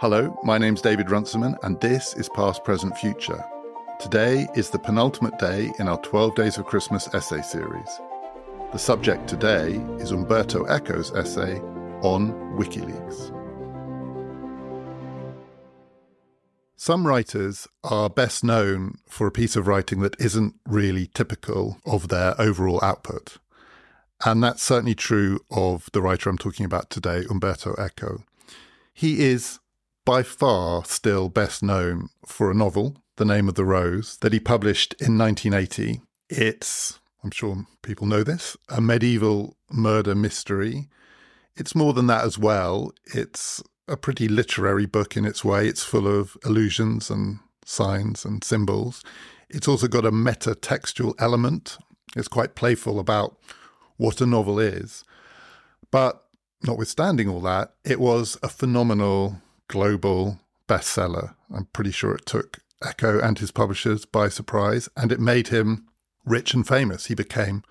Hello, my name's David Runciman, and this is Past, Present, Future. Today is the penultimate day in our 12 Days of Christmas essay series. The subject today is Umberto Eco's essay on WikiLeaks. Some writers are best known for a piece of writing that isn't really typical of their overall output. And that's certainly true of the writer I'm talking about today, Umberto Eco. He is by far still best known for a novel, The Name of the Rose, that he published in 1980. It's, I'm sure people know this, a medieval murder mystery. It's more than that as well. It's a pretty literary book in its way. It's full of allusions and signs and symbols. It's also got a meta textual element. It's quite playful about what a novel is. But notwithstanding all that, it was a phenomenal global bestseller. I'm pretty sure it took Eco and his publishers by surprise, and it made him rich and famous. He became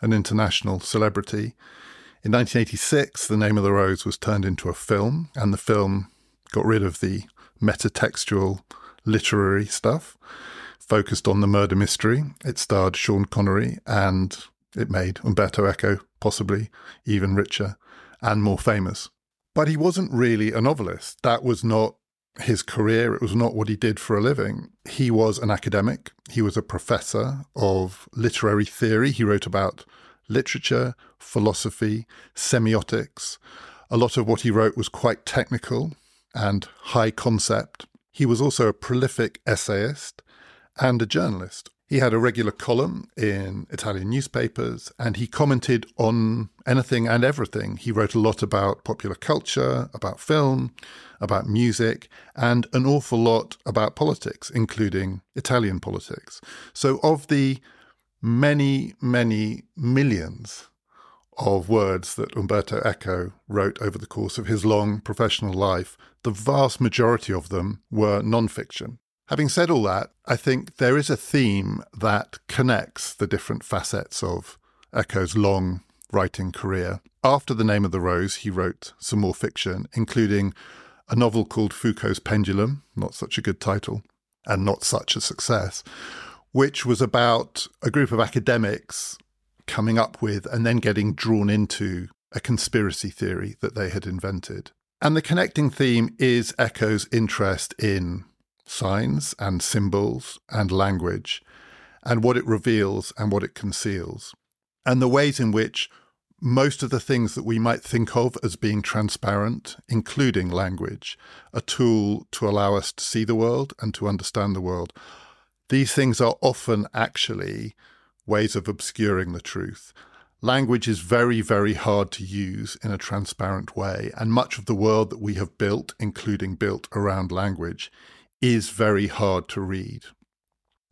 an international celebrity. In 1986, The Name of the Rose was turned into a film, and the film got rid of the metatextual literary stuff, focused on the murder mystery. It starred Sean Connery, and it made Umberto Eco possibly even richer and more famous. But he wasn't really a novelist. That was not his career. It was not what he did for a living. He was an academic. He was a professor of literary theory. He wrote about literature, philosophy, semiotics. A lot of what he wrote was quite technical and high concept. He was also a prolific essayist and a journalist. He had a regular column in Italian newspapers and he commented on anything and everything. He wrote a lot about popular culture, about film, about music, and an awful lot about politics, including Italian politics. So, of the many, many millions of words that Umberto Eco wrote over the course of his long professional life, the vast majority of them were nonfiction. Having said all that, I think there is a theme that connects the different facets of Eco's long writing career. After The Name of the Rose, he wrote some more fiction, including a novel called Foucault's Pendulum, not such a good title, and not such a success, which was about a group of academics coming up with and then getting drawn into a conspiracy theory that they had invented. And the connecting theme is Eco's interest in signs and symbols and language, and what it reveals and what it conceals, and the ways in which most of the things that we might think of as being transparent, including language, a tool to allow us to see the world and to understand the world, these things are often actually ways of obscuring the truth. Language is very, very hard to use in a transparent way, and much of the world that we have built, including built around language, is very hard to read.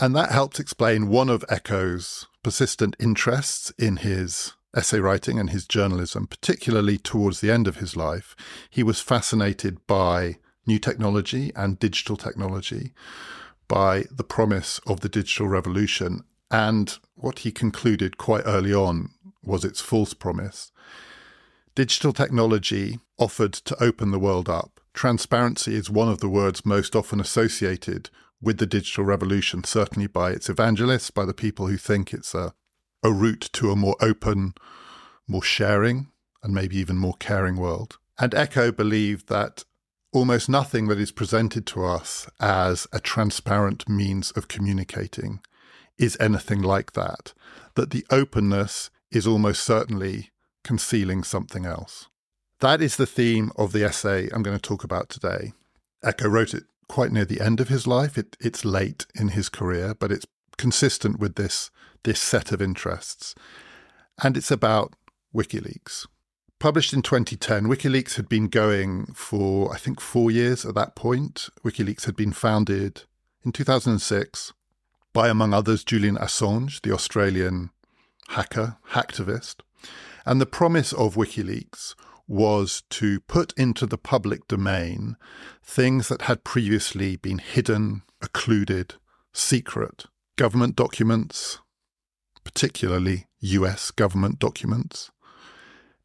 And that helps explain one of Eco's persistent interests in his essay writing and his journalism, particularly towards the end of his life. He was fascinated by new technology and digital technology, by the promise of the digital revolution, and what he concluded quite early on was its false promise. Digital technology offered to open the world up transparency is one of the words most often associated with the digital revolution, certainly by its evangelists, by the people who think it's a, a route to a more open, more sharing, and maybe even more caring world. And Eco believed that almost nothing that is presented to us as a transparent means of communicating is anything like that, that the openness is almost certainly concealing something else. That is the theme of the essay I'm going to talk about today. Eco wrote it quite near the end of his life. It, it's late in his career, but it's consistent with this, this set of interests. And it's about WikiLeaks. Published in 2010, WikiLeaks had been going for, I think, four years at that point. WikiLeaks had been founded in 2006 by, among others, Julian Assange, the Australian hacker, hacktivist. And the promise of WikiLeaks was to put into the public domain things that had previously been hidden, occluded, secret, government documents, particularly US government documents,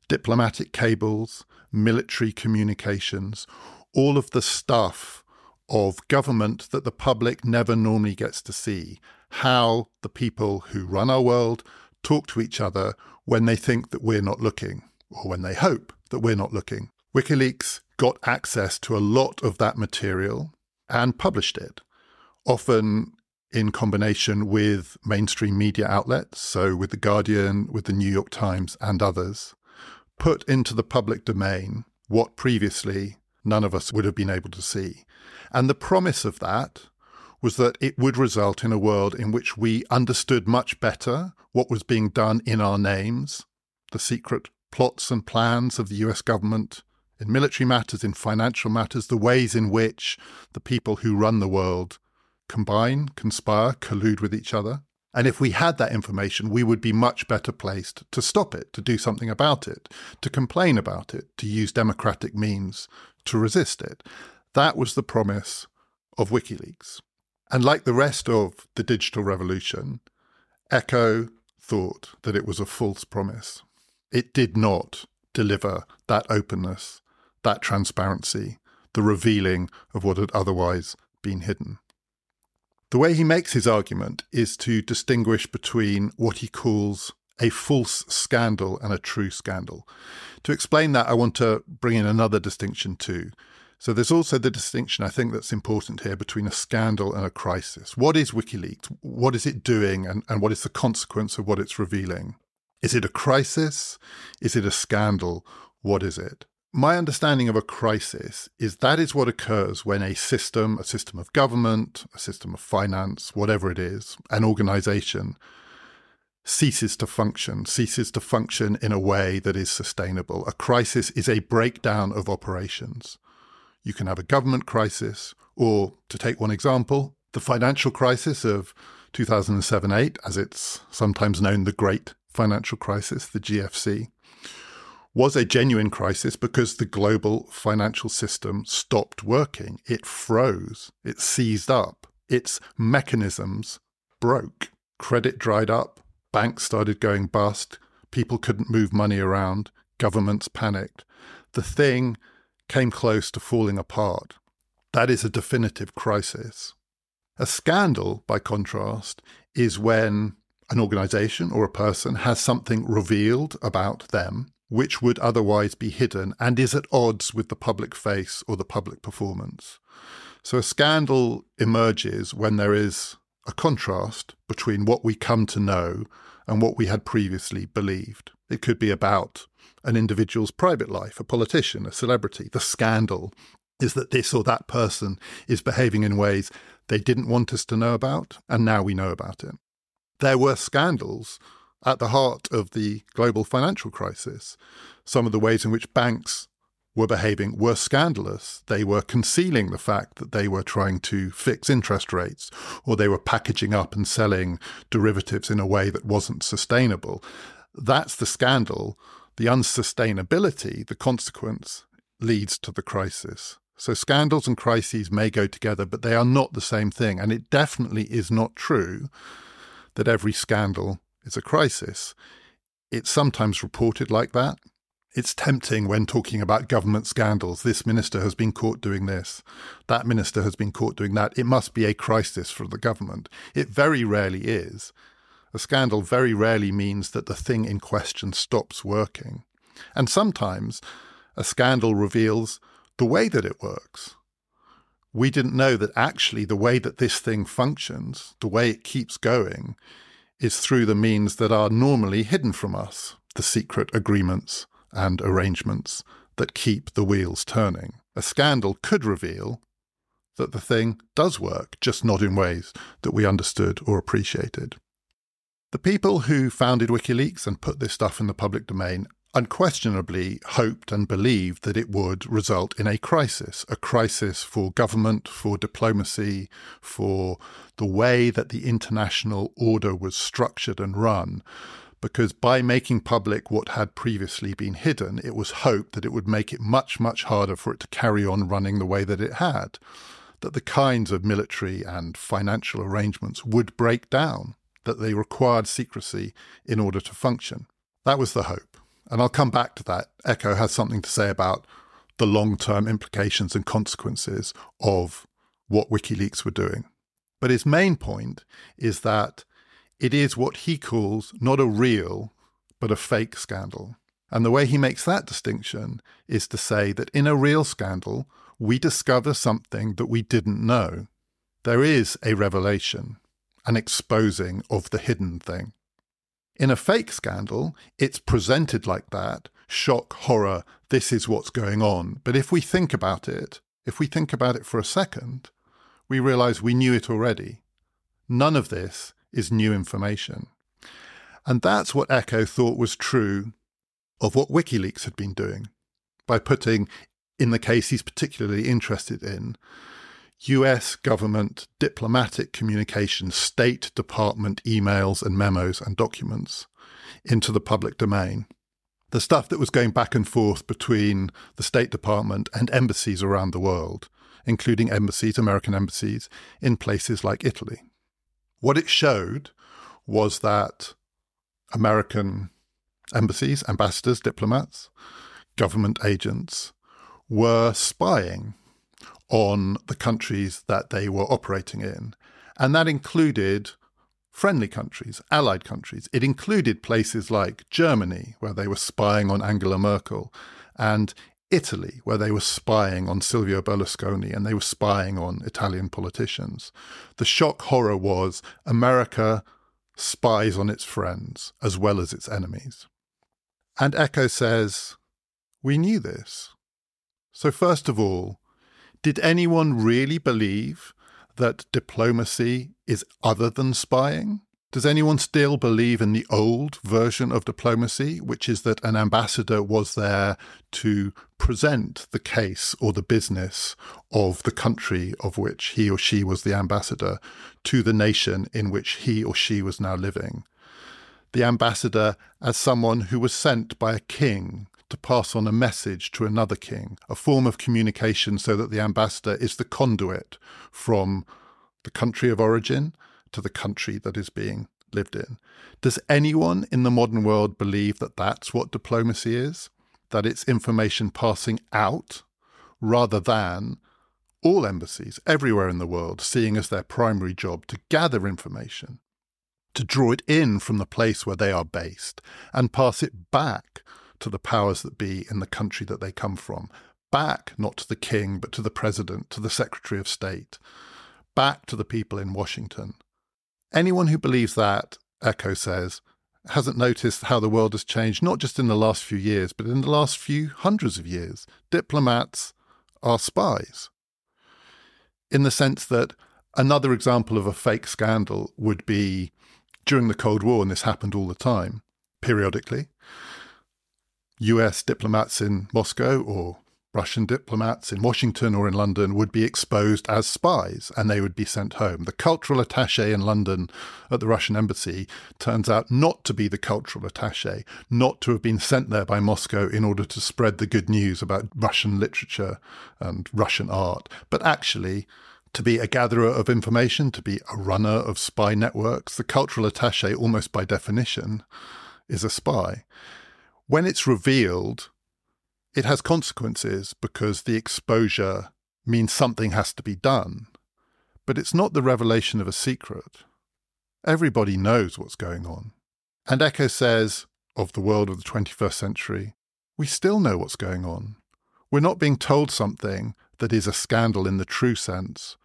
diplomatic cables, military communications, all of the stuff of government that the public never normally gets to see. How the people who run our world talk to each other when they think that we're not looking, or when they hope that we're not looking. WikiLeaks got access to a lot of that material and published it, often in combination with mainstream media outlets, so with The Guardian, with The New York Times, and others, put into the public domain what previously none of us would have been able to see. And the promise of that was that it would result in a world in which we understood much better what was being done in our names, the secret plots and plans of the US government in military matters, in financial matters, the ways in which the people who run the world combine, conspire, collude with each other. And if we had that information, we would be much better placed to stop it, to do something about it, to complain about it, to use democratic means to resist it. That was the promise of WikiLeaks. And like the rest of the digital revolution, Eco thought that it was a false promise. It did not deliver that openness, that transparency, the revealing of what had otherwise been hidden. The way he makes his argument is to distinguish between what he calls a false scandal and a true scandal. To explain that, I want to bring in another distinction too. So there's also the distinction I think that's important here between a scandal and a crisis. What is WikiLeaks? What is it doing and, and what is the consequence of what it's revealing? Is it a crisis? Is it a scandal? What is it? My understanding of a crisis is that is what occurs when a system, a system of government, a system of finance, whatever it is, an organization ceases to function, ceases to function in a way that is sustainable. A crisis is a breakdown of operations. You can have a government crisis, or to take one example, the financial crisis of 2007 8, as it's sometimes known, the Great Financial Crisis, the GFC, was a genuine crisis because the global financial system stopped working. It froze, it seized up, its mechanisms broke. Credit dried up, banks started going bust, people couldn't move money around, governments panicked. The thing came close to falling apart. That is a definitive crisis. A scandal, by contrast, is when an organization or a person has something revealed about them which would otherwise be hidden and is at odds with the public face or the public performance. So a scandal emerges when there is a contrast between what we come to know and what we had previously believed. It could be about an individual's private life, a politician, a celebrity. The scandal is that this or that person is behaving in ways they didn't want us to know about, and now we know about it. There were scandals at the heart of the global financial crisis. Some of the ways in which banks were behaving were scandalous. They were concealing the fact that they were trying to fix interest rates, or they were packaging up and selling derivatives in a way that wasn't sustainable. That's the scandal the unsustainability, the consequence, leads to the crisis. So scandals and crises may go together, but they are not the same thing. And it definitely is not true that every scandal is a crisis. It's sometimes reported like that. It's tempting when talking about government scandals. This minister has been caught doing this. That minister has been caught doing that. It must be a crisis for the government. It very rarely is. A scandal very rarely means that the thing in question stops working. And sometimes a scandal reveals the way that it works. We didn't know that actually the way that this thing functions, the way it keeps going, is through the means that are normally hidden from us the secret agreements and arrangements that keep the wheels turning. A scandal could reveal that the thing does work, just not in ways that we understood or appreciated. The people who founded WikiLeaks and put this stuff in the public domain unquestionably hoped and believed that it would result in a crisis, a crisis for government, for diplomacy, for the way that the international order was structured and run. Because by making public what had previously been hidden, it was hoped that it would make it much, much harder for it to carry on running the way that it had, that the kinds of military and financial arrangements would break down, that they required secrecy in order to function. That was the hope. And I'll come back to that. Eco has something to say about the long term implications and consequences of what WikiLeaks were doing. But his main point is that it is what he calls not a real, but a fake scandal. And the way he makes that distinction is to say that in a real scandal, we discover something that we didn't know. There is a revelation, an exposing of the hidden thing. In a fake scandal, it's presented like that shock, horror, this is what's going on. But if we think about it, if we think about it for a second, we realize we knew it already. None of this is new information. And that's what Eco thought was true of what WikiLeaks had been doing by putting, in the case he's particularly interested in, US government diplomatic communications, State Department emails and memos and documents into the public domain. The stuff that was going back and forth between the State Department and embassies around the world, including embassies, American embassies, in places like Italy. What it showed was that American embassies, ambassadors, diplomats, government agents were spying on the countries that they were operating in. And that included friendly countries, allied countries. It included places like Germany, where they were spying on Angela Merkel, and Italy, where they were spying on Silvio Berlusconi and they were spying on Italian politicians. The shock horror was America spies on its friends as well as its enemies. And Eco says, We knew this. So, first of all, did anyone really believe that diplomacy is other than spying? Does anyone still believe in the old version of diplomacy, which is that an ambassador was there to present the case or the business of the country of which he or she was the ambassador to the nation in which he or she was now living? The ambassador as someone who was sent by a king to pass on a message to another king, a form of communication so that the ambassador is the conduit from the country of origin to the country that is being lived in. Does anyone in the modern world believe that that's what diplomacy is? That it's information passing out rather than all embassies everywhere in the world seeing as their primary job to gather information, to draw it in from the place where they are based and pass it back to the powers that be in the country that they come from, back not to the king, but to the president, to the secretary of state, back to the people in Washington. Anyone who believes that, Eco says, hasn't noticed how the world has changed, not just in the last few years, but in the last few hundreds of years. Diplomats are spies. In the sense that another example of a fake scandal would be during the Cold War, and this happened all the time, periodically, US diplomats in Moscow or Russian diplomats in Washington or in London would be exposed as spies and they would be sent home. The cultural attache in London at the Russian embassy turns out not to be the cultural attache, not to have been sent there by Moscow in order to spread the good news about Russian literature and Russian art, but actually to be a gatherer of information, to be a runner of spy networks. The cultural attache, almost by definition, is a spy. When it's revealed, it has consequences because the exposure means something has to be done. But it's not the revelation of a secret. Everybody knows what's going on. And Eco says, of the world of the 21st century, we still know what's going on. We're not being told something that is a scandal in the true sense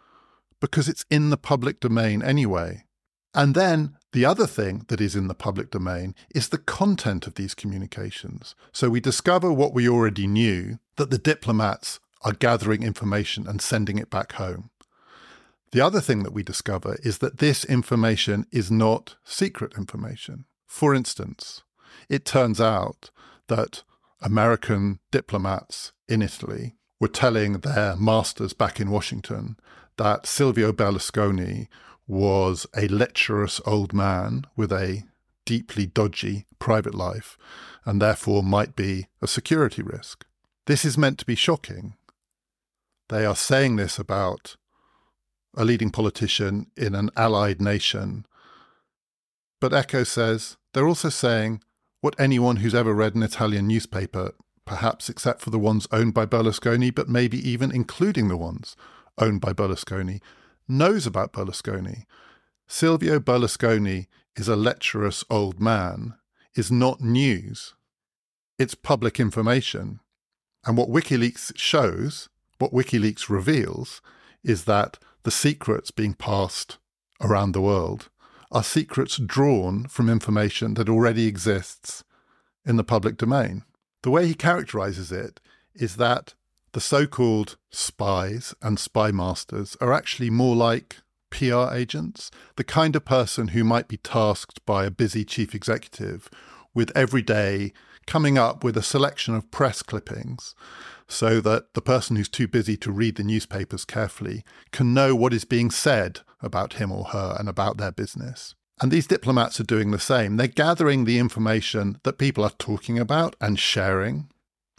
because it's in the public domain anyway. And then the other thing that is in the public domain is the content of these communications. So we discover what we already knew that the diplomats are gathering information and sending it back home. The other thing that we discover is that this information is not secret information. For instance, it turns out that American diplomats in Italy were telling their masters back in Washington that Silvio Berlusconi was a lecherous old man with a deeply dodgy private life and therefore might be a security risk. This is meant to be shocking. They are saying this about a leading politician in an allied nation. But Eco says they're also saying what anyone who's ever read an Italian newspaper, perhaps except for the ones owned by Berlusconi, but maybe even including the ones owned by Berlusconi, knows about Berlusconi. Silvio Berlusconi is a lecherous old man, is not news. It's public information. And what WikiLeaks shows, what WikiLeaks reveals, is that the secrets being passed around the world are secrets drawn from information that already exists in the public domain. The way he characterizes it is that the so called spies and spy masters are actually more like PR agents, the kind of person who might be tasked by a busy chief executive with every day coming up with a selection of press clippings so that the person who's too busy to read the newspapers carefully can know what is being said about him or her and about their business. And these diplomats are doing the same. They're gathering the information that people are talking about and sharing,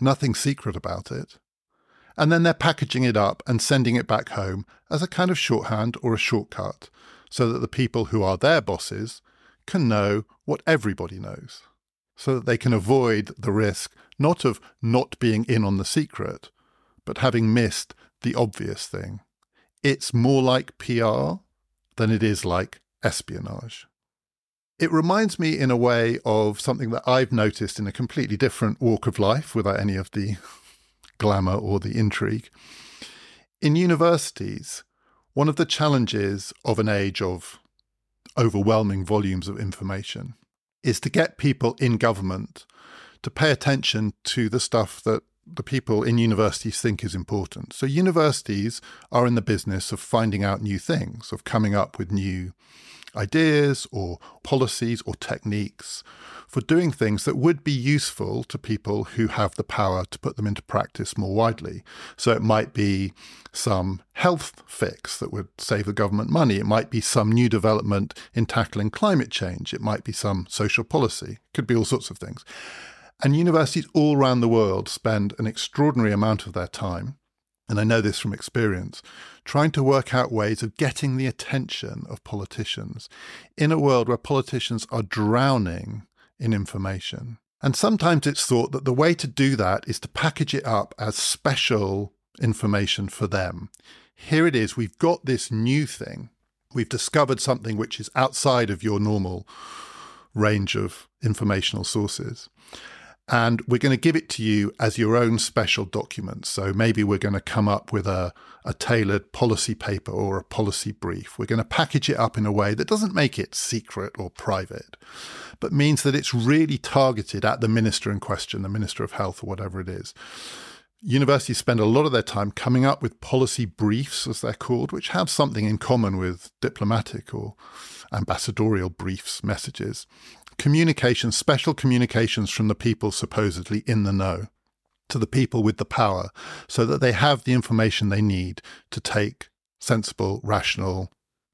nothing secret about it and then they're packaging it up and sending it back home as a kind of shorthand or a shortcut so that the people who are their bosses can know what everybody knows, so that they can avoid the risk not of not being in on the secret, but having missed the obvious thing. It's more like PR than it is like espionage. It reminds me, in a way, of something that I've noticed in a completely different walk of life without any of the glamour or the intrigue. In universities, one of the challenges of an age of overwhelming volumes of information is to get people in government to pay attention to the stuff that the people in universities think is important. So, universities are in the business of finding out new things, of coming up with new ideas or policies or techniques for doing things that would be useful to people who have the power to put them into practice more widely. So it might be some health fix that would save the government money. It might be some new development in tackling climate change. It might be some social policy. It could be all sorts of things. And universities all around the world spend an extraordinary amount of their time and I know this from experience, trying to work out ways of getting the attention of politicians in a world where politicians are drowning in information. And sometimes it's thought that the way to do that is to package it up as special information for them. Here it is, we've got this new thing. We've discovered something which is outside of your normal range of informational sources and we're going to give it to you as your own special document. So maybe we're going to come up with a, a tailored policy paper or a policy brief. We're going to package it up in a way that doesn't make it secret or private, but means that it's really targeted at the minister in question, the Minister of Health or whatever it is. Universities spend a lot of their time coming up with policy briefs, as they're called, which have something in common with diplomatic or ambassadorial briefs, messages communications, special communications from the people supposedly in the know to the people with the power so that they have the information they need to take sensible, rational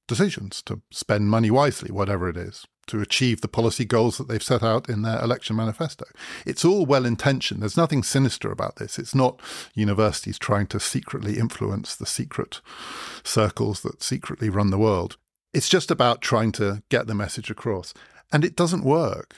decisions, to spend money wisely, whatever it is, to achieve the policy goals that they've set out in their election manifesto. It's all well intentioned. There's nothing sinister about this. It's not universities trying to secretly influence the secret circles that secretly run the world. It's just about trying to get the message across. And it doesn't work,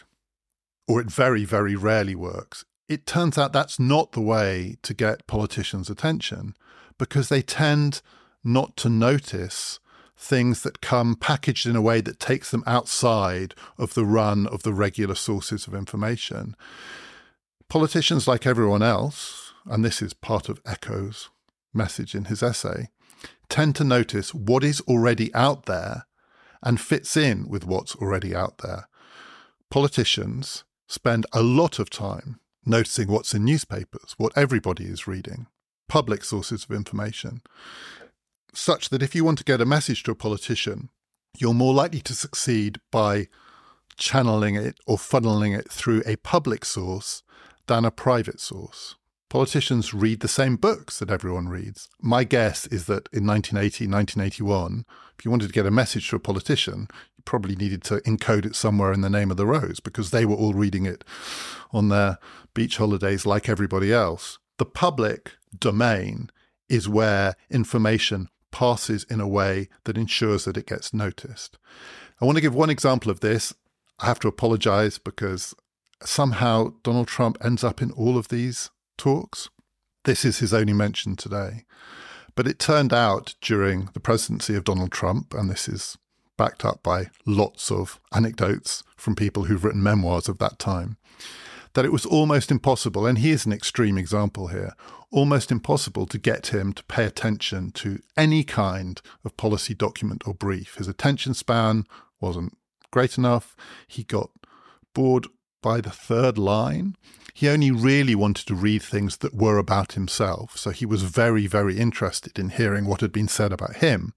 or it very, very rarely works. It turns out that's not the way to get politicians' attention because they tend not to notice things that come packaged in a way that takes them outside of the run of the regular sources of information. Politicians, like everyone else, and this is part of Eco's message in his essay, tend to notice what is already out there and fits in with what's already out there. Politicians spend a lot of time noticing what's in newspapers, what everybody is reading, public sources of information, such that if you want to get a message to a politician, you're more likely to succeed by channeling it or funneling it through a public source than a private source. Politicians read the same books that everyone reads. My guess is that in 1980, 1981, if you wanted to get a message to a politician, you probably needed to encode it somewhere in the name of the rose because they were all reading it on their beach holidays like everybody else. The public domain is where information passes in a way that ensures that it gets noticed. I want to give one example of this. I have to apologize because somehow Donald Trump ends up in all of these talks. This is his only mention today. But it turned out during the presidency of Donald Trump, and this is backed up by lots of anecdotes from people who've written memoirs of that time, that it was almost impossible, and he is an extreme example here, almost impossible to get him to pay attention to any kind of policy document or brief. His attention span wasn't great enough. He got bored by the third line. He only really wanted to read things that were about himself. So he was very, very interested in hearing what had been said about him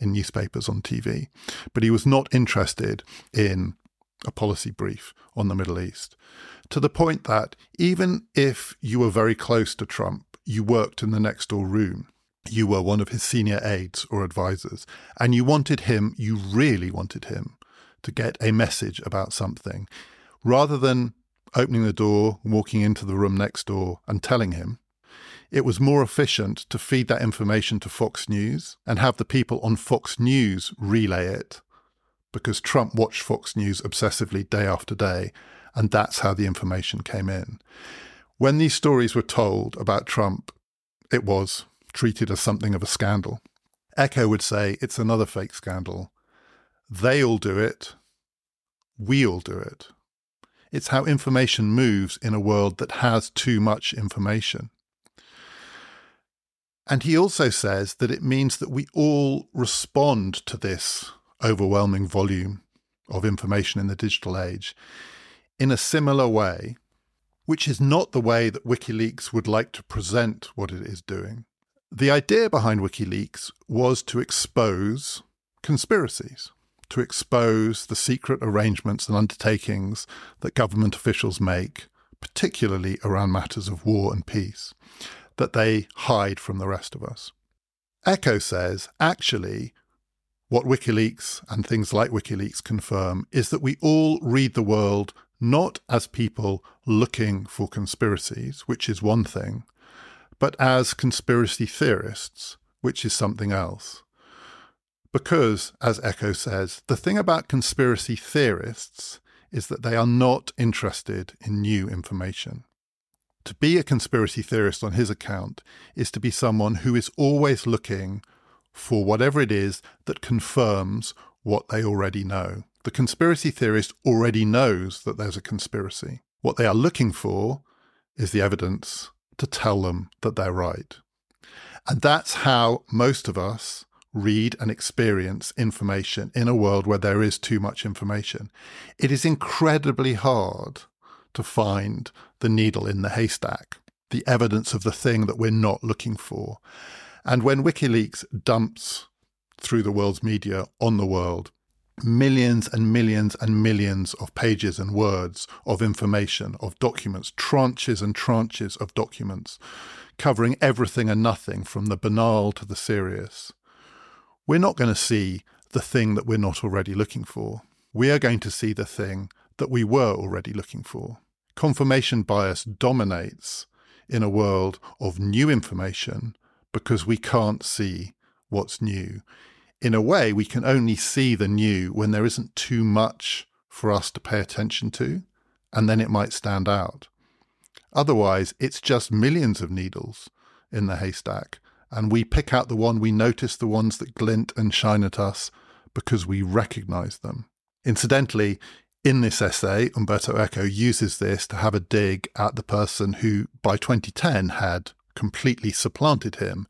in newspapers on TV. But he was not interested in a policy brief on the Middle East. To the point that even if you were very close to Trump, you worked in the next door room, you were one of his senior aides or advisors, and you wanted him, you really wanted him to get a message about something, rather than opening the door, walking into the room next door, and telling him. It was more efficient to feed that information to Fox News and have the people on Fox News relay it because Trump watched Fox News obsessively day after day, and that's how the information came in. When these stories were told about Trump, it was treated as something of a scandal. Eco would say it's another fake scandal. They all do it. We all do it. It's how information moves in a world that has too much information. And he also says that it means that we all respond to this overwhelming volume of information in the digital age in a similar way, which is not the way that WikiLeaks would like to present what it is doing. The idea behind WikiLeaks was to expose conspiracies to expose the secret arrangements and undertakings that government officials make, particularly around matters of war and peace, that they hide from the rest of us. Eco says, actually, what WikiLeaks and things like WikiLeaks confirm is that we all read the world not as people looking for conspiracies, which is one thing, but as conspiracy theorists, which is something else. Because, as Eco says, the thing about conspiracy theorists is that they are not interested in new information. To be a conspiracy theorist on his account is to be someone who is always looking for whatever it is that confirms what they already know. The conspiracy theorist already knows that there's a conspiracy. What they are looking for is the evidence to tell them that they're right. And that's how most of us read and experience information in a world where there is too much information. It is incredibly hard to find the needle in the haystack, the evidence of the thing that we're not looking for. And when WikiLeaks dumps through the world's media on the world, millions and millions and millions of pages and words of information, of documents, tranches and tranches of documents, covering everything and nothing from the banal to the serious we're not going to see the thing that we're not already looking for. We are going to see the thing that we were already looking for. Confirmation bias dominates in a world of new information because we can't see what's new. In a way, we can only see the new when there isn't too much for us to pay attention to, and then it might stand out. Otherwise, it's just millions of needles in the haystack, and we pick out the one, we notice the ones that glint and shine at us because we recognize them. Incidentally, In this essay, Umberto Eco uses this to have a dig at the person who, by 2010, had completely supplanted him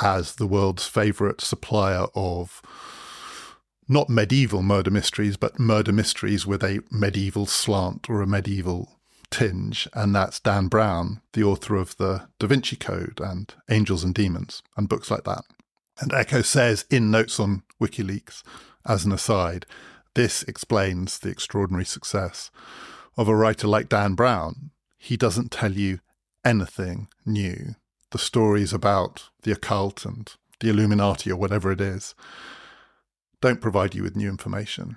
as the world's favourite supplier of not medieval murder mysteries, but murder mysteries with a medieval slant or a medieval tinge. And that's Dan Brown, the author of the Da Vinci Code and Angels and Demons and books like that. And Eco says in Notes on WikiLeaks, as an aside, this explains the extraordinary success of a writer like Dan Brown. He doesn't tell you anything new. The stories about the occult and the Illuminati or whatever it is don't provide you with new information.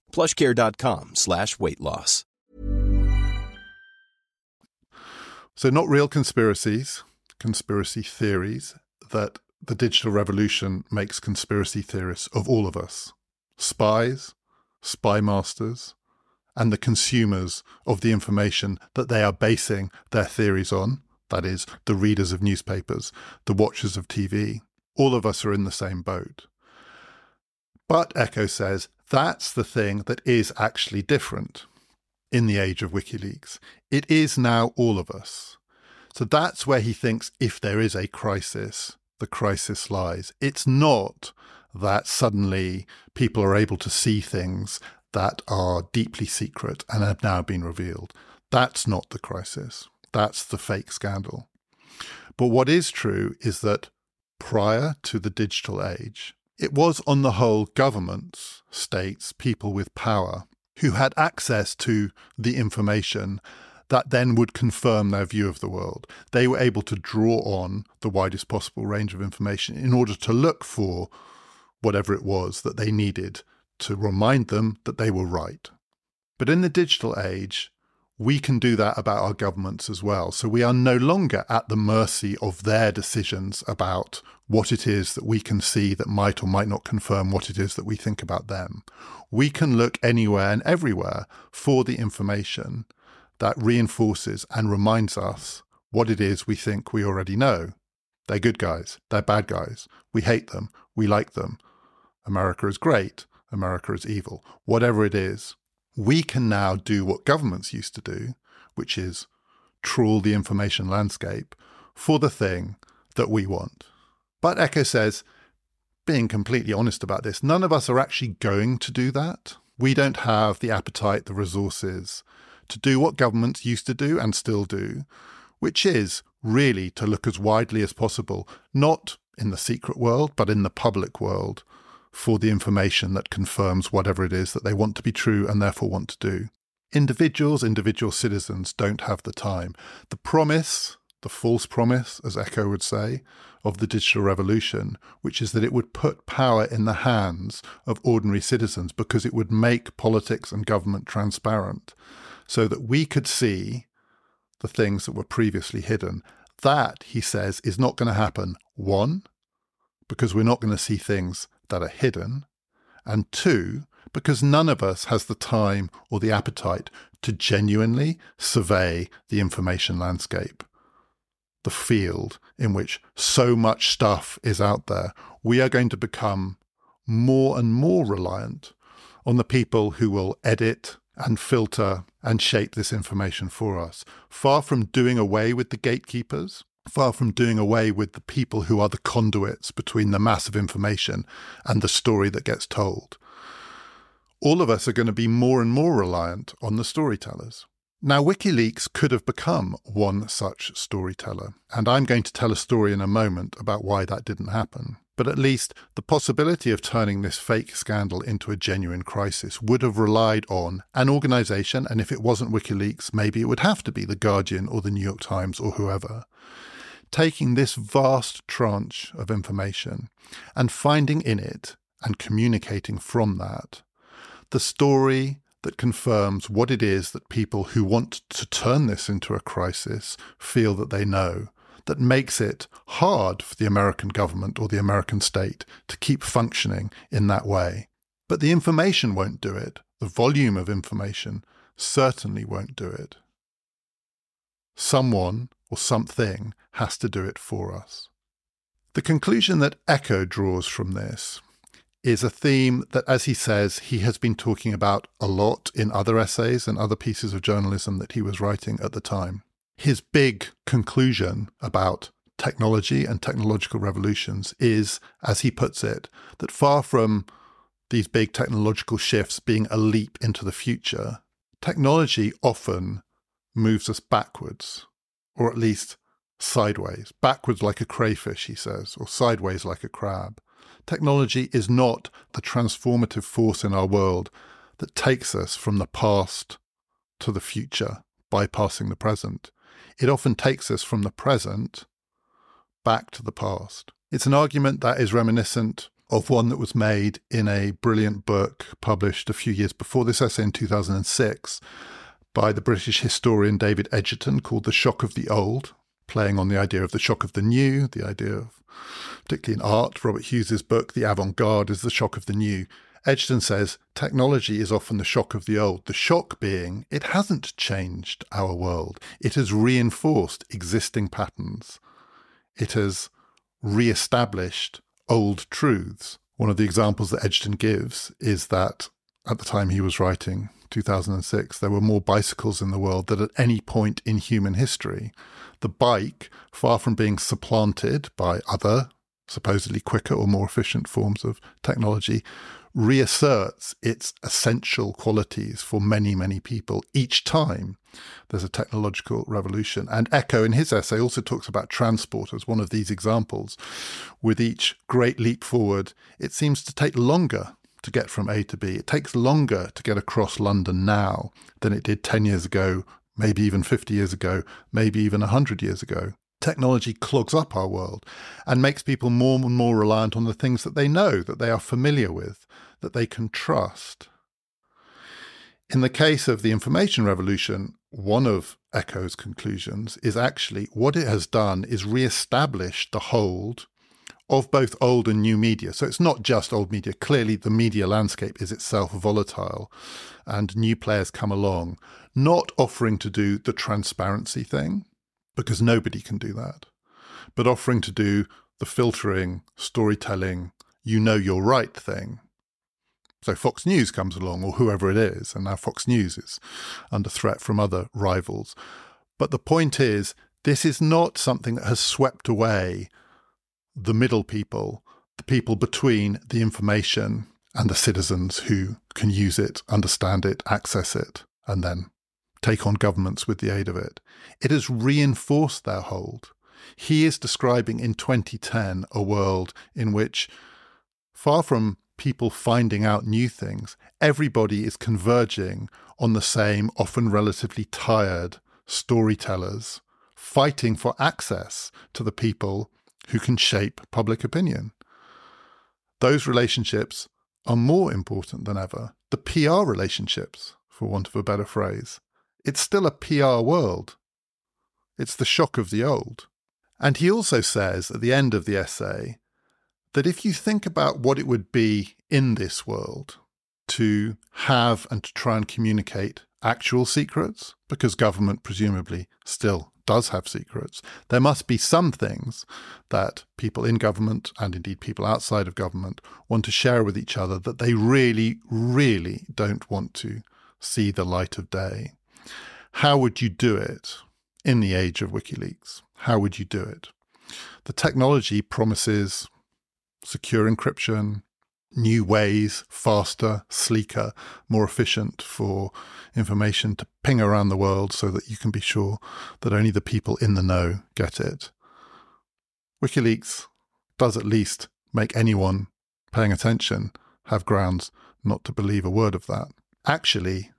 Plushcare.com slash weight loss. So, not real conspiracies, conspiracy theories that the digital revolution makes conspiracy theorists of all of us spies, spy masters, and the consumers of the information that they are basing their theories on that is, the readers of newspapers, the watchers of TV. All of us are in the same boat. But Eco says that's the thing that is actually different in the age of WikiLeaks. It is now all of us. So that's where he thinks if there is a crisis, the crisis lies. It's not that suddenly people are able to see things that are deeply secret and have now been revealed. That's not the crisis. That's the fake scandal. But what is true is that prior to the digital age, it was on the whole governments, states, people with power who had access to the information that then would confirm their view of the world. They were able to draw on the widest possible range of information in order to look for whatever it was that they needed to remind them that they were right. But in the digital age, we can do that about our governments as well. So we are no longer at the mercy of their decisions about what it is that we can see that might or might not confirm what it is that we think about them. We can look anywhere and everywhere for the information that reinforces and reminds us what it is we think we already know. They're good guys, they're bad guys. We hate them, we like them. America is great, America is evil. Whatever it is, we can now do what governments used to do, which is trawl the information landscape for the thing that we want. But Eco says, being completely honest about this, none of us are actually going to do that. We don't have the appetite, the resources to do what governments used to do and still do, which is really to look as widely as possible, not in the secret world, but in the public world, for the information that confirms whatever it is that they want to be true and therefore want to do. Individuals, individual citizens don't have the time. The promise, the false promise, as Eco would say, of the digital revolution, which is that it would put power in the hands of ordinary citizens because it would make politics and government transparent so that we could see the things that were previously hidden. That, he says, is not going to happen. One, because we're not going to see things that are hidden, and two, because none of us has the time or the appetite to genuinely survey the information landscape, the field in which so much stuff is out there. We are going to become more and more reliant on the people who will edit and filter and shape this information for us. Far from doing away with the gatekeepers, far from doing away with the people who are the conduits between the mass of information and the story that gets told. all of us are going to be more and more reliant on the storytellers. Now, WikiLeaks could have become one such storyteller, and I'm going to tell a story in a moment about why that didn't happen. But at least the possibility of turning this fake scandal into a genuine crisis would have relied on an organization, and if it wasn't WikiLeaks, maybe it would have to be The Guardian or The New York Times or whoever, taking this vast tranche of information and finding in it and communicating from that the story that confirms what it is that people who want to turn this into a crisis feel that they know, that makes it hard for the American government or the American state to keep functioning in that way. But the information won't do it. The volume of information certainly won't do it. Someone or something has to do it for us. The conclusion that Eco draws from this is a theme that, as he says, he has been talking about a lot in other essays and other pieces of journalism that he was writing at the time. His big conclusion about technology and technological revolutions is, as he puts it, that far from these big technological shifts being a leap into the future, technology often moves us backwards, or at least sideways. Backwards like a crayfish, he says, or sideways like a crab. Technology is not the transformative force in our world that takes us from the past to the future, bypassing the present. It often takes us from the present back to the past. It's an argument that is reminiscent of one that was made in a brilliant book published a few years before this essay in 2006 by the British historian David Edgerton called The Shock of the Old, playing on the idea of the shock of the new, the idea of particularly in art. Robert Hughes's book, The Avant Garde, is the shock of the new. Edgerton says technology is often the shock of the old. The shock being it hasn't changed our world, it has reinforced existing patterns, it has re established old truths. One of the examples that Edgerton gives is that at the time he was writing, 2006, there were more bicycles in the world than at any point in human history. The bike, far from being supplanted by other supposedly quicker or more efficient forms of technology, reasserts its essential qualities for many, many people each time there's a technological revolution. And Eco, in his essay, also talks about transport as one of these examples. With each great leap forward, it seems to take longer to get from A to B. It takes longer to get across London now than it did 10 years ago, maybe even 50 years ago, maybe even 100 years ago. Technology clogs up our world and makes people more and more reliant on the things that they know, that they are familiar with, that they can trust. In the case of the information revolution, one of Eco's conclusions is actually what it has done is re-establish the hold of both old and new media. So it's not just old media. Clearly, the media landscape is itself volatile and new players come along, not offering to do the transparency thing, because nobody can do that, but offering to do the filtering, storytelling, you know you're right thing. So Fox News comes along, or whoever it is, and now Fox News is under threat from other rivals. But the point is, this is not something that has swept away the middle people, the people between the information and the citizens who can use it, understand it, access it, and then take on governments with the aid of it. It has reinforced their hold. He is describing in 2010 a world in which, far from people finding out new things, everybody is converging on the same, often relatively tired storytellers, fighting for access to the people who can shape public opinion. Those relationships are more important than ever. The PR relationships, for want of a better phrase. It's still a PR world. It's the shock of the old. And he also says at the end of the essay that if you think about what it would be in this world to have and to try and communicate actual secrets, because government presumably still does have secrets, there must be some things that people in government and indeed people outside of government want to share with each other that they really, really don't want to see the light of day. How would you do it in the age of WikiLeaks? How would you do it? The technology promises secure encryption, new ways, faster, sleeker, more efficient for information to ping around the world so that you can be sure that only the people in the know get it. WikiLeaks does at least make anyone paying attention have grounds not to believe a word of that. Actually,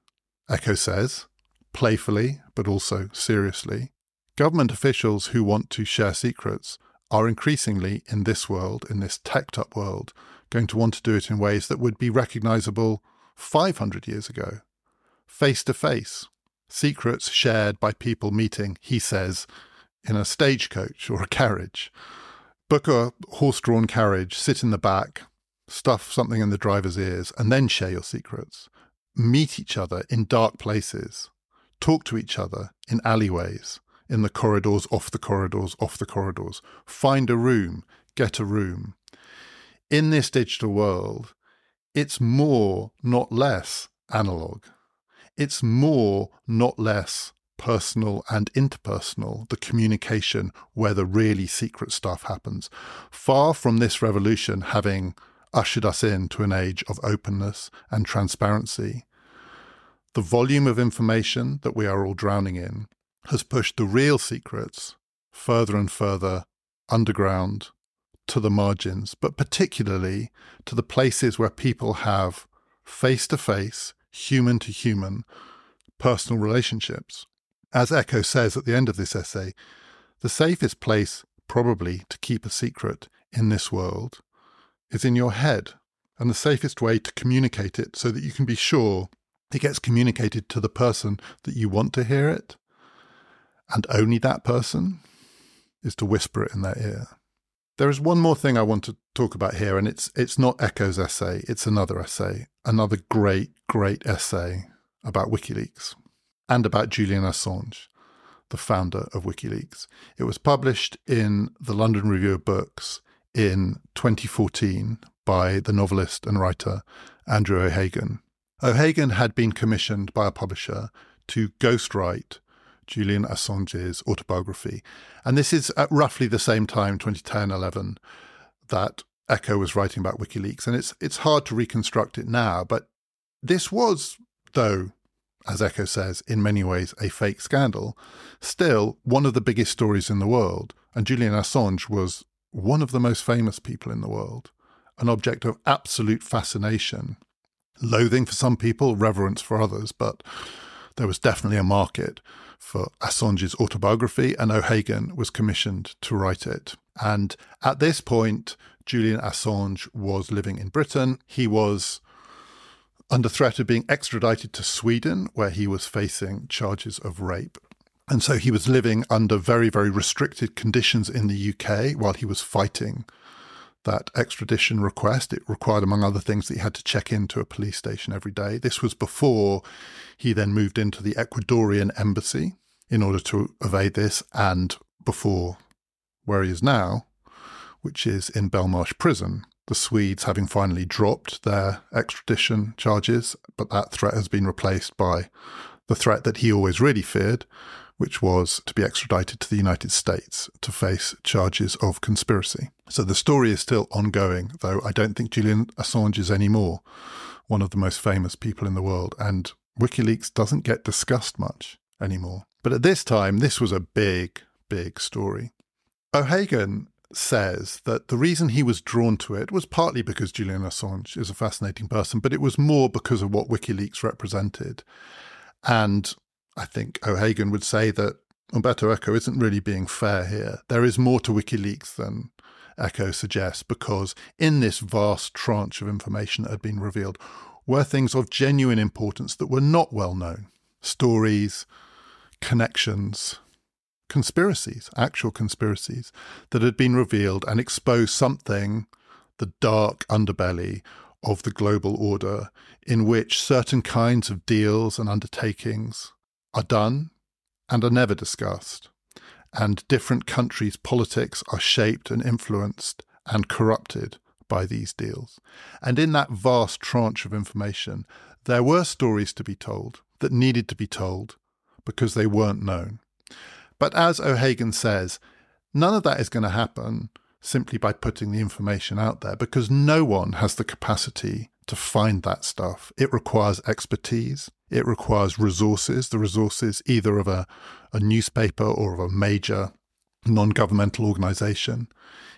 Eco says, playfully but also seriously, government officials who want to share secrets are increasingly in this world, in this teched up world, going to want to do it in ways that would be recognizable 500 years ago. Face to face, secrets shared by people meeting, he says, in a stagecoach or a carriage. Book a horse drawn carriage, sit in the back, stuff something in the driver's ears, and then share your secrets. Meet each other in dark places, talk to each other in alleyways, in the corridors, off the corridors, off the corridors. Find a room, get a room in this digital world, it's more, not less, analog. It's more, not less, personal and interpersonal, the communication where the really secret stuff happens. Far from this revolution having ushered us into an age of openness and transparency, the volume of information that we are all drowning in has pushed the real secrets further and further underground to the margins, but particularly to the places where people have face to face, human to human, personal relationships. As Eco says at the end of this essay, the safest place, probably, to keep a secret in this world is in your head, and the safest way to communicate it so that you can be sure it gets communicated to the person that you want to hear it, and only that person, is to whisper it in their ear. There is one more thing I want to talk about here, and it's it's not Eco's essay, it's another essay, another great, great essay about WikiLeaks and about Julian Assange, the founder of WikiLeaks. It was published in the London Review of Books in 2014 by the novelist and writer Andrew O'Hagan. O'Hagan had been commissioned by a publisher to ghostwrite Julian Assange's autobiography. And this is at roughly the same time, 2010 11, that Eco was writing about WikiLeaks. And it's, it's hard to reconstruct it now, but this was, though, as Eco says, in many ways a fake scandal, still one of the biggest stories in the world. And Julian Assange was one of the most famous people in the world, an object of absolute fascination, loathing for some people, reverence for others, but there was definitely a market for Assange's autobiography, and O'Hagan was commissioned to write it. And at this point, Julian Assange was living in Britain. He was under threat of being extradited to Sweden, where he was facing charges of rape. And so he was living under very, very restricted conditions in the UK while he was fighting that extradition request. It required, among other things, that he had to check into a police station every day. This was before he then moved into the Ecuadorian embassy in order to evade this, and before where he is now, which is in Belmarsh prison. The Swedes having finally dropped their extradition charges, but that threat has been replaced by the threat that he always really feared, which was to be extradited to the United States to face charges of conspiracy. So the story is still ongoing, though I don't think Julian Assange is anymore one of the most famous people in the world, and WikiLeaks doesn't get discussed much anymore. But at this time, this was a big, big story. O'Hagan says that the reason he was drawn to it was partly because Julian Assange is a fascinating person, but it was more because of what WikiLeaks represented. And I think O'Hagan would say that Umberto Eco isn't really being fair here. There is more to WikiLeaks than Eco suggests, because in this vast tranche of information that had been revealed were things of genuine importance that were not well known stories, connections, conspiracies, actual conspiracies that had been revealed and exposed something, the dark underbelly of the global order, in which certain kinds of deals and undertakings are done and are never discussed, and different countries' politics are shaped and influenced and corrupted by these deals. And in that vast tranche of information, there were stories to be told that needed to be told because they weren't known. But as O'Hagan says, none of that is going to happen simply by putting the information out there because no one has the capacity to find that stuff. It requires expertise, it requires resources, the resources either of a, a newspaper or of a major non governmental organization.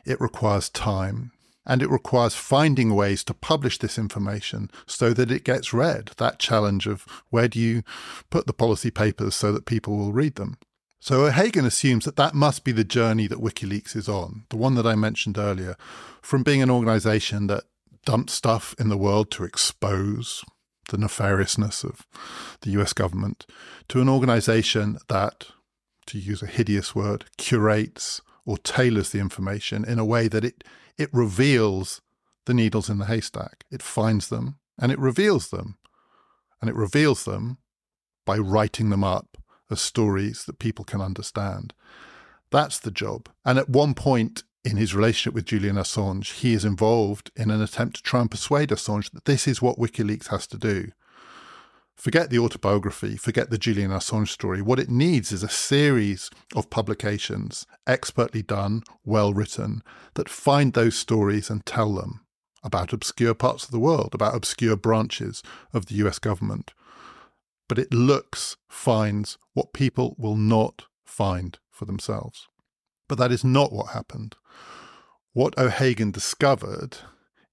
It requires time. And it requires finding ways to publish this information so that it gets read. That challenge of where do you put the policy papers so that people will read them? So O'Hagan assumes that that must be the journey that WikiLeaks is on, the one that I mentioned earlier, from being an organization that dumped stuff in the world to expose the nefariousness of the US government, to an organization that, to use a hideous word, curates or tailors the information in a way that it, it reveals the needles in the haystack. It finds them and it reveals them. And it reveals them by writing them up as stories that people can understand. That's the job. And at one point in his relationship with Julian Assange, he is involved in an attempt to try and persuade Assange that this is what WikiLeaks has to do. Forget the autobiography, forget the Julian Assange story. What it needs is a series of publications, expertly done, well written, that find those stories and tell them about obscure parts of the world, about obscure branches of the US government, but it looks, finds what people will not find for themselves. But that is not what happened. What O'Hagan discovered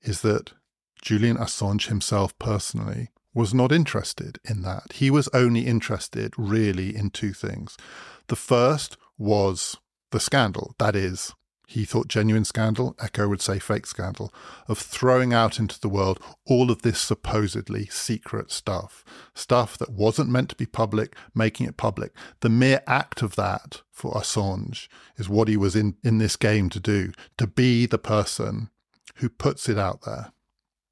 is that Julian Assange himself personally was not interested in that. He was only interested really in two things. The first was the scandal, that is, he thought genuine scandal, Eco would say fake scandal, of throwing out into the world all of this supposedly secret stuff, stuff that wasn't meant to be public, making it public. The mere act of that for Assange is what he was in, in this game to do, to be the person who puts it out there.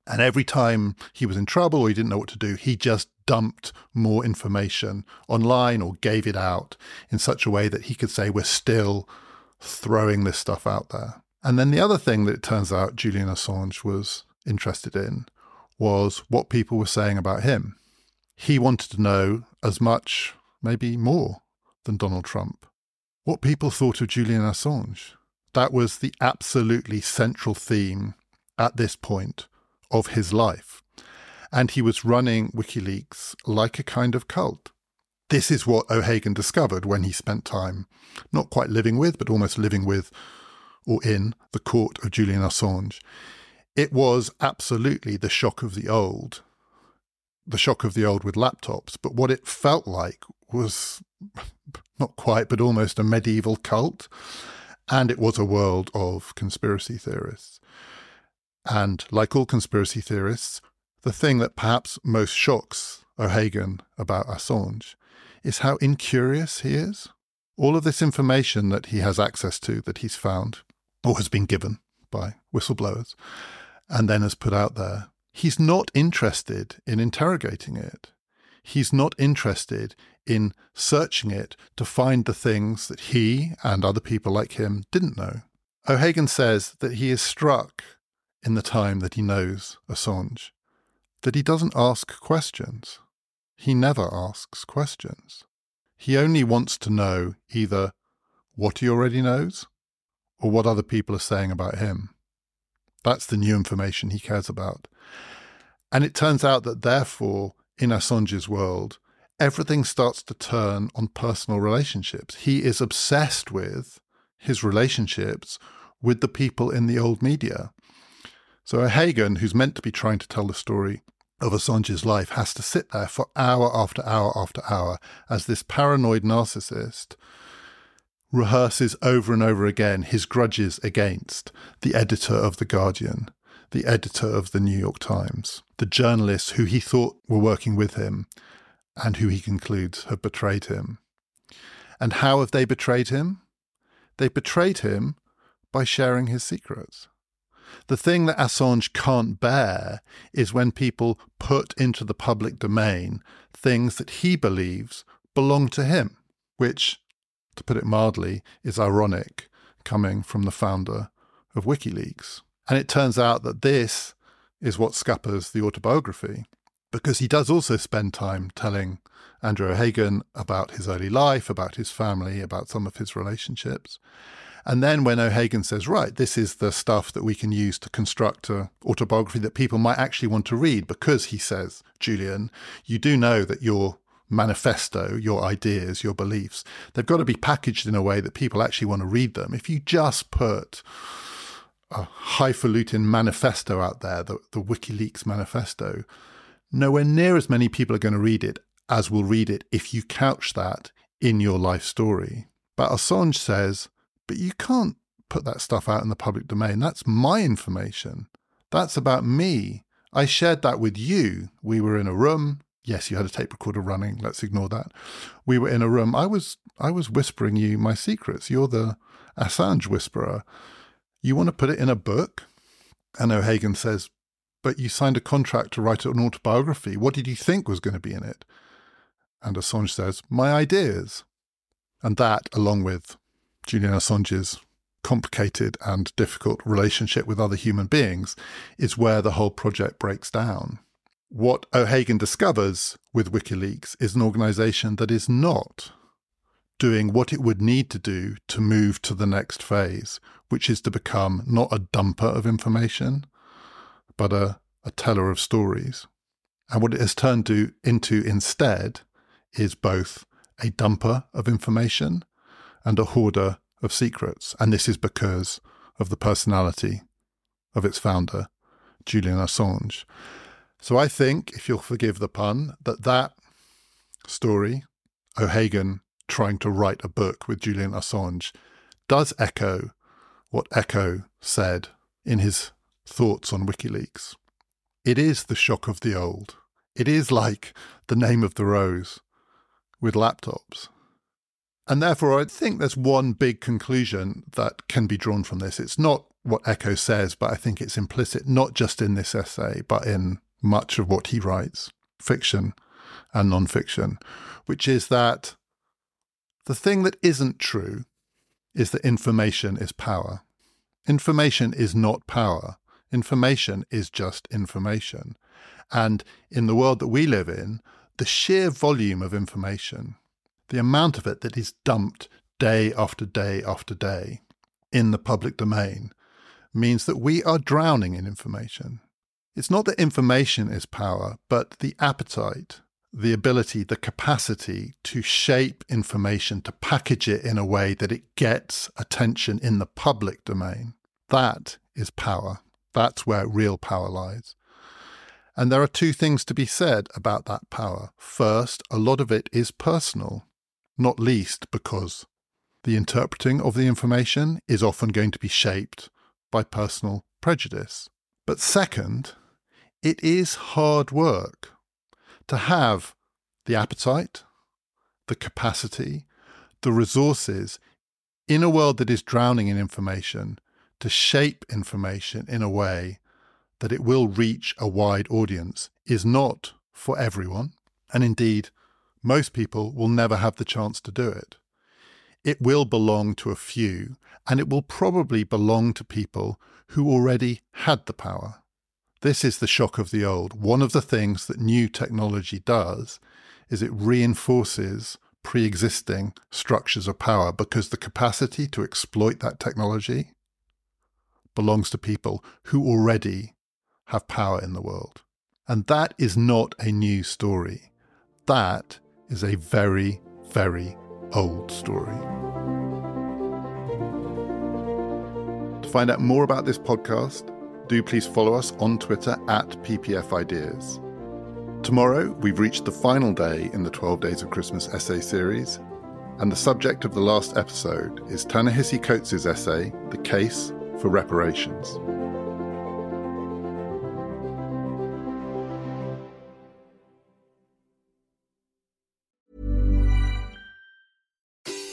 And every time he was in trouble or he didn't know what to do, he just dumped more information online or gave it out in such a way that he could say, We're still throwing this stuff out there. And then the other thing that it turns out Julian Assange was interested in was what people were saying about him. He wanted to know as much, maybe more, than Donald Trump. What people thought of Julian Assange. That was the absolutely central theme at this point of his life. And he was running WikiLeaks like a kind of cult. This is what O'Hagan discovered when he spent time not quite living with, but almost living with or in the court of Julian Assange. It was absolutely the shock of the old, the shock of the old with laptops, but what it felt like was not quite, but almost a medieval cult. And it was a world of conspiracy theorists. And like all conspiracy theorists, the thing that perhaps most shocks O'Hagan about Assange is how incurious he is. All of this information that he has access to, that he's found, or has been given by whistleblowers, and then has put out there, he's not interested in interrogating it. He's not interested in searching it to find the things that he and other people like him didn't know. O'Hagan says that he is struck in the time that he knows Assange that he doesn't ask questions. He never asks questions. He only wants to know either what he already knows or what other people are saying about him. That's the new information he cares about. And it turns out that, therefore, in Assange's world, everything starts to turn on personal relationships. He is obsessed with his relationships with the people in the old media. So O'Hagan, who's meant to be trying to tell the story of Assange's life has to sit there for hour after hour after hour as this paranoid narcissist rehearses over and over again his grudges against the editor of The Guardian, the editor of the New York Times, the journalists who he thought were working with him and who he concludes have betrayed him. And how have they betrayed him? They betrayed him by sharing his secrets. The thing that Assange can't bear is when people put into the public domain things that he believes belong to him, which, to put it mildly, is ironic coming from the founder of WikiLeaks. And it turns out that this is what scuppers the autobiography, because he does also spend time telling Andrew O'Hagan about his early life, about his family, about some of his relationships. And then when O'Hagan says, right, this is the stuff that we can use to construct an autobiography that people might actually want to read, because he says, Julian, you do know that your manifesto, your ideas, your beliefs, they've got to be packaged in a way that people actually want to read them. If you just put a highfalutin manifesto out there, the, the WikiLeaks manifesto, nowhere near as many people are going to read it as will read it if you couch that in your life story. But Assange says, but you can't put that stuff out in the public domain. That's my information. That's about me. I shared that with you. We were in a room. Yes, you had a tape recorder running. Let's ignore that. We were in a room. I was I was whispering you my secrets. You're the Assange whisperer. You want to put it in a book? And O'Hagan says, But you signed a contract to write an autobiography. What did you think was going to be in it? And Assange says, My ideas. And that, along with Julian Assange's complicated and difficult relationship with other human beings, is where the whole project breaks down. What O'Hagan discovers with WikiLeaks is an organization that is not doing what it would need to do to move to the next phase, which is to become not a dumper of information, but a, a teller of stories. And what it has turned to, into instead is both a dumper of information and a hoarder of secrets. And this is because of the personality of its founder, Julian Assange. So I think, if you'll forgive the pun, that that story, O'Hagan trying to write a book with Julian Assange, does echo what Eco said in his thoughts on WikiLeaks. It is the shock of the old. It is like the name of the rose with laptops. And therefore, I think there's one big conclusion that can be drawn from this. It's not what Eco says, but I think it's implicit not just in this essay, but in much of what he writes, fiction and non-fiction, which is that the thing that isn't true is that information is power. Information is not power. Information is just information. And in the world that we live in, the sheer volume of information, the amount of it that is dumped day after day after day in the public domain, means that we are drowning in information. It's not that information is power, but the appetite, the ability, the capacity to shape information, to package it in a way that it gets attention in the public domain. That is power. That's where real power lies. And there are two things to be said about that power. First, a lot of it is personal, not least because the interpreting of the information is often going to be shaped by personal prejudice. But second, it is hard work to have the appetite, the capacity, the resources in a world that is drowning in information to shape information in a way that it will reach a wide audience is not for everyone. And indeed, most people will never have the chance to do it. It will belong to a few, and it will probably belong to people who already had the power. This is the shock of the old. One of the things that new technology does is it reinforces pre existing structures of power because the capacity to exploit that technology belongs to people who already have power in the world. And that is not a new story. That is a very, very old story. To find out more about this podcast, do please follow us on Twitter at PPF Ideas. Tomorrow, we've reached the final day in the 12 Days of Christmas essay series, and the subject of the last episode is Ta-Nehisi Coates' essay, The Case for Reparations.